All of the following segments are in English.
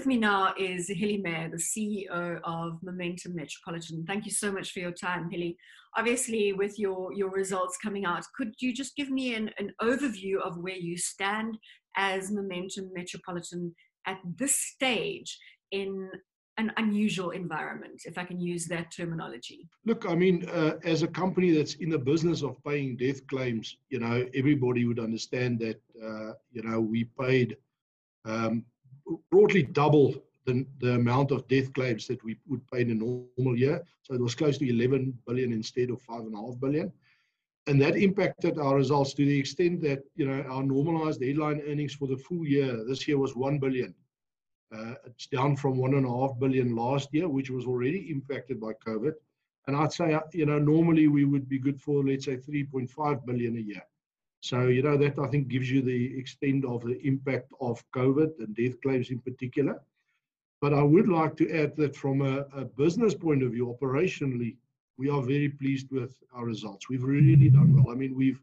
With me now is Hillie Meyer, the CEO of Momentum Metropolitan. Thank you so much for your time, Hillie. Obviously, with your, your results coming out, could you just give me an, an overview of where you stand as Momentum Metropolitan at this stage in an unusual environment, if I can use that terminology? Look, I mean, uh, as a company that's in the business of paying death claims, you know, everybody would understand that, uh, you know, we paid um, broadly double the, the amount of death claims that we would pay in a normal year. So it was close to 11 billion instead of five and a half billion. And that impacted our results to the extent that, you know, our normalized headline earnings for the full year this year was 1 billion. Uh, it's down from one and a half billion last year, which was already impacted by COVID. And I'd say, uh, you know, normally we would be good for, let's say, 3.5 billion a year. So, you know, that I think gives you the extent of the impact of COVID and death claims in particular. But I would like to add that from a, a business point of view, operationally, we are very pleased with our results. We've really done well. I mean, we've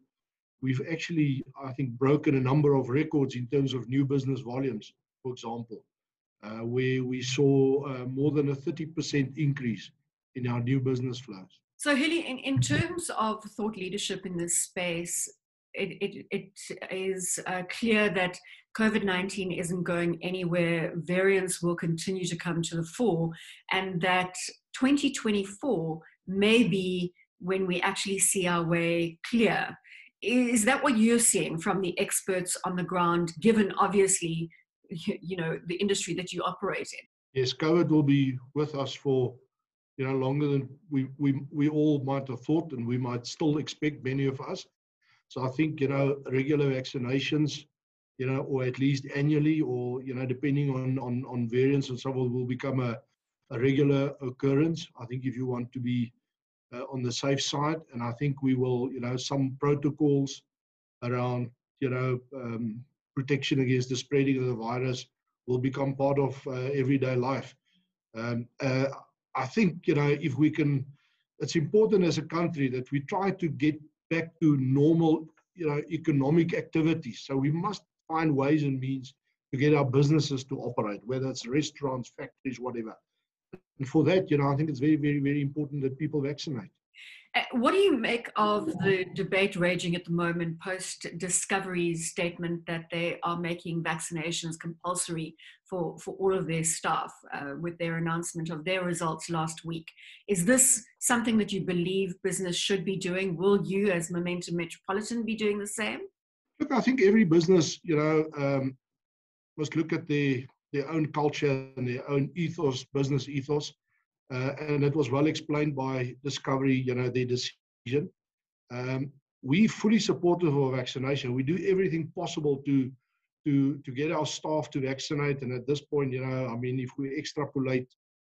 we've actually, I think, broken a number of records in terms of new business volumes, for example, uh, where we saw uh, more than a 30% increase in our new business flows. So, Hillie, in, in terms of thought leadership in this space, it, it, it is uh, clear that COVID 19 isn't going anywhere. Variants will continue to come to the fore, and that 2024 may be when we actually see our way clear. Is that what you're seeing from the experts on the ground, given obviously, you know, the industry that you operate in? Yes, COVID will be with us for you know longer than we, we, we all might have thought, and we might still expect many of us. So I think, you know, regular vaccinations, you know, or at least annually, or, you know, depending on, on, on variants and so on, will become a, a regular occurrence. I think if you want to be uh, on the safe side, and I think we will, you know, some protocols around, you know, um, protection against the spreading of the virus will become part of uh, everyday life. Um, uh, I think, you know, if we can, it's important as a country that we try to get back to normal, you know, economic activities. So we must find ways and means to get our businesses to operate, whether it's restaurants, factories, whatever. And for that, you know, I think it's very, very, very important that people vaccinate. Uh, what do you make of the debate raging at the moment post Discovery's statement that they are making vaccinations compulsory for, for all of their staff uh, with their announcement of their results last week? Is this something that you believe business should be doing? Will you, as Momentum Metropolitan, be doing the same? Look, I think every business, you know, um, must look at their, their own culture and their own ethos, business ethos uh, and it was well explained by Discovery, you know, their decision. Um, we fully supportive of vaccination. We do everything possible to to to get our staff to vaccinate. And at this point, you know, I mean, if we extrapolate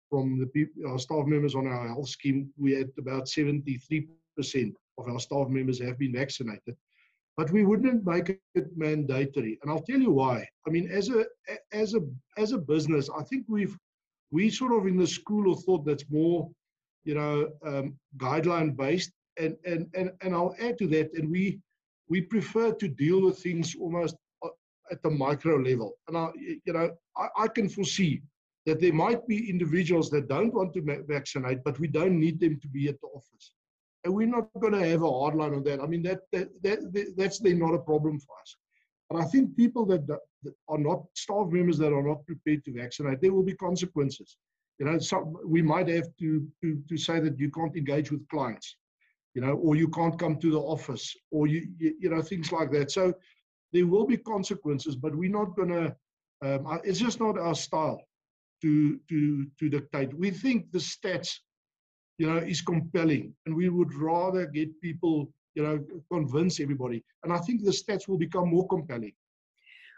from the people, our staff members on our health scheme, we had about 73% of our staff members have been vaccinated. But we wouldn't make it mandatory, and I'll tell you why. I mean, as a as a as a business, I think we've we sort of in the school of thought that's more, you know, um, guideline based. And, and, and, and I'll add to that, and we, we prefer to deal with things almost at the micro level. And I, you know, I, I can foresee that there might be individuals that don't want to vaccinate, but we don't need them to be at the office. And we're not going to have a hard line on that. I mean, that, that, that, that's then not a problem for us. But I think people that, that are not staff members that are not prepared to vaccinate, there will be consequences. You know, we might have to, to, to say that you can't engage with clients, you know, or you can't come to the office, or you, you, you know, things like that. So there will be consequences, but we're not going to, um, it's just not our style to, to, to dictate. We think the stats, you know, is compelling, and we would rather get people you know, convince everybody. And I think the stats will become more compelling.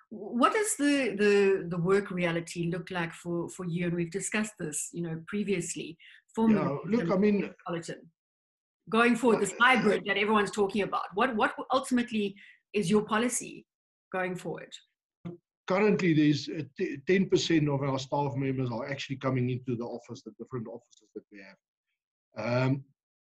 What does the, the, the work reality look like for, for you? And we've discussed this, you know, previously. For yeah, look, I mean, going forward, this hybrid that everyone's talking about. What what ultimately is your policy going forward? Currently, there's uh, ten percent of our staff members are actually coming into the office, the different offices that we have. Um,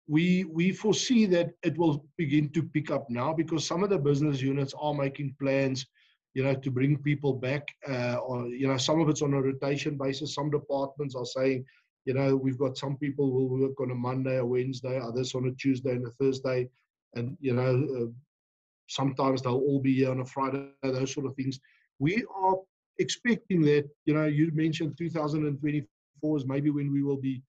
we we foresee that it will begin to pick up now because some of the business units are making plans you know, to bring people back. Uh, or you know, some of it's on a rotation basis. Some departments are saying, you know, we've got some people will work on a Monday or Wednesday, others on a Tuesday and a Thursday, and you know, uh, sometimes they'll all be here on a Friday. Those sort of things. We are expecting that. You know, you mentioned 2024 is maybe when we will be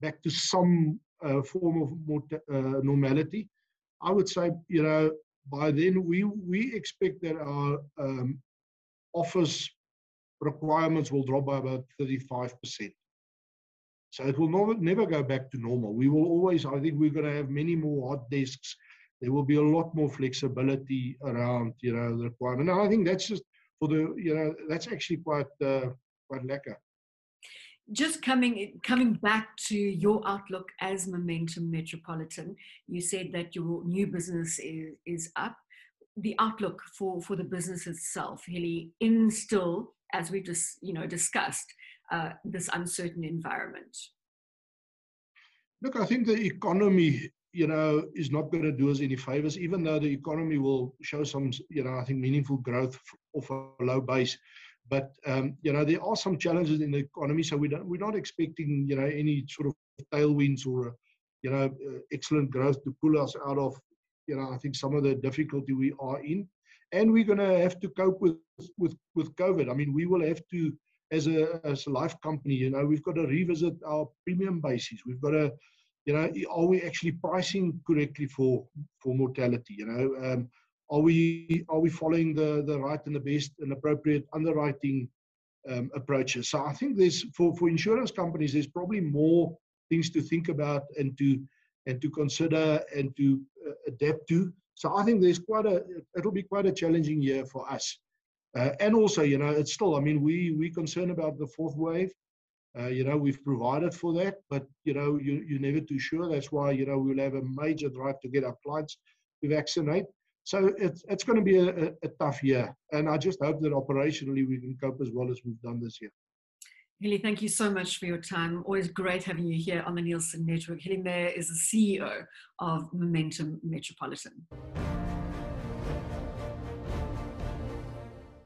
back to some uh, form of more uh, normality. I would say, you know, by then we we expect that our um, office requirements will drop by about 35%. So it will never, never go back to normal. We will always, I think we're going to have many more hot desks. There will be a lot more flexibility around, you know, the requirement. And I think that's just for the, you know, that's actually quite, uh, quite lekker just coming coming back to your outlook as Momentum Metropolitan, you said that your new business is, is up. The outlook for, for the business itself, Hillie, in still, as we just you know discussed, uh, this uncertain environment. Look, I think the economy, you know, is not going to do us any favors, even though the economy will show some, you know, I think meaningful growth off a low base. But um, you know there are some challenges in the economy, so we don't we're not expecting you know any sort of tailwinds or you know uh, excellent growth to pull us out of you know I think some of the difficulty we are in, and we're going to have to cope with with with COVID. I mean we will have to as a as a life company, you know we've got to revisit our premium bases. We've got to you know are we actually pricing correctly for for mortality? You know. Um, are we are we following the the right and the best and appropriate underwriting um, approaches? So I think there's for for insurance companies there's probably more things to think about and to and to consider and to uh, adapt to. So I think there's quite a it'll be quite a challenging year for us. Uh, and also, you know, it's still. I mean, we we concerned about the fourth wave. Uh, you know, we've provided for that, but you know, you you're never too sure. That's why you know we'll have a major drive to get our clients to vaccinate. So it's, it's going to be a, a, a, tough year. And I just hope that operationally we can cope as well as we've done this year. Hillie, thank you so much for your time. Always great having you here on the Nielsen Network. Hillie Meyer is the CEO of Momentum Metropolitan.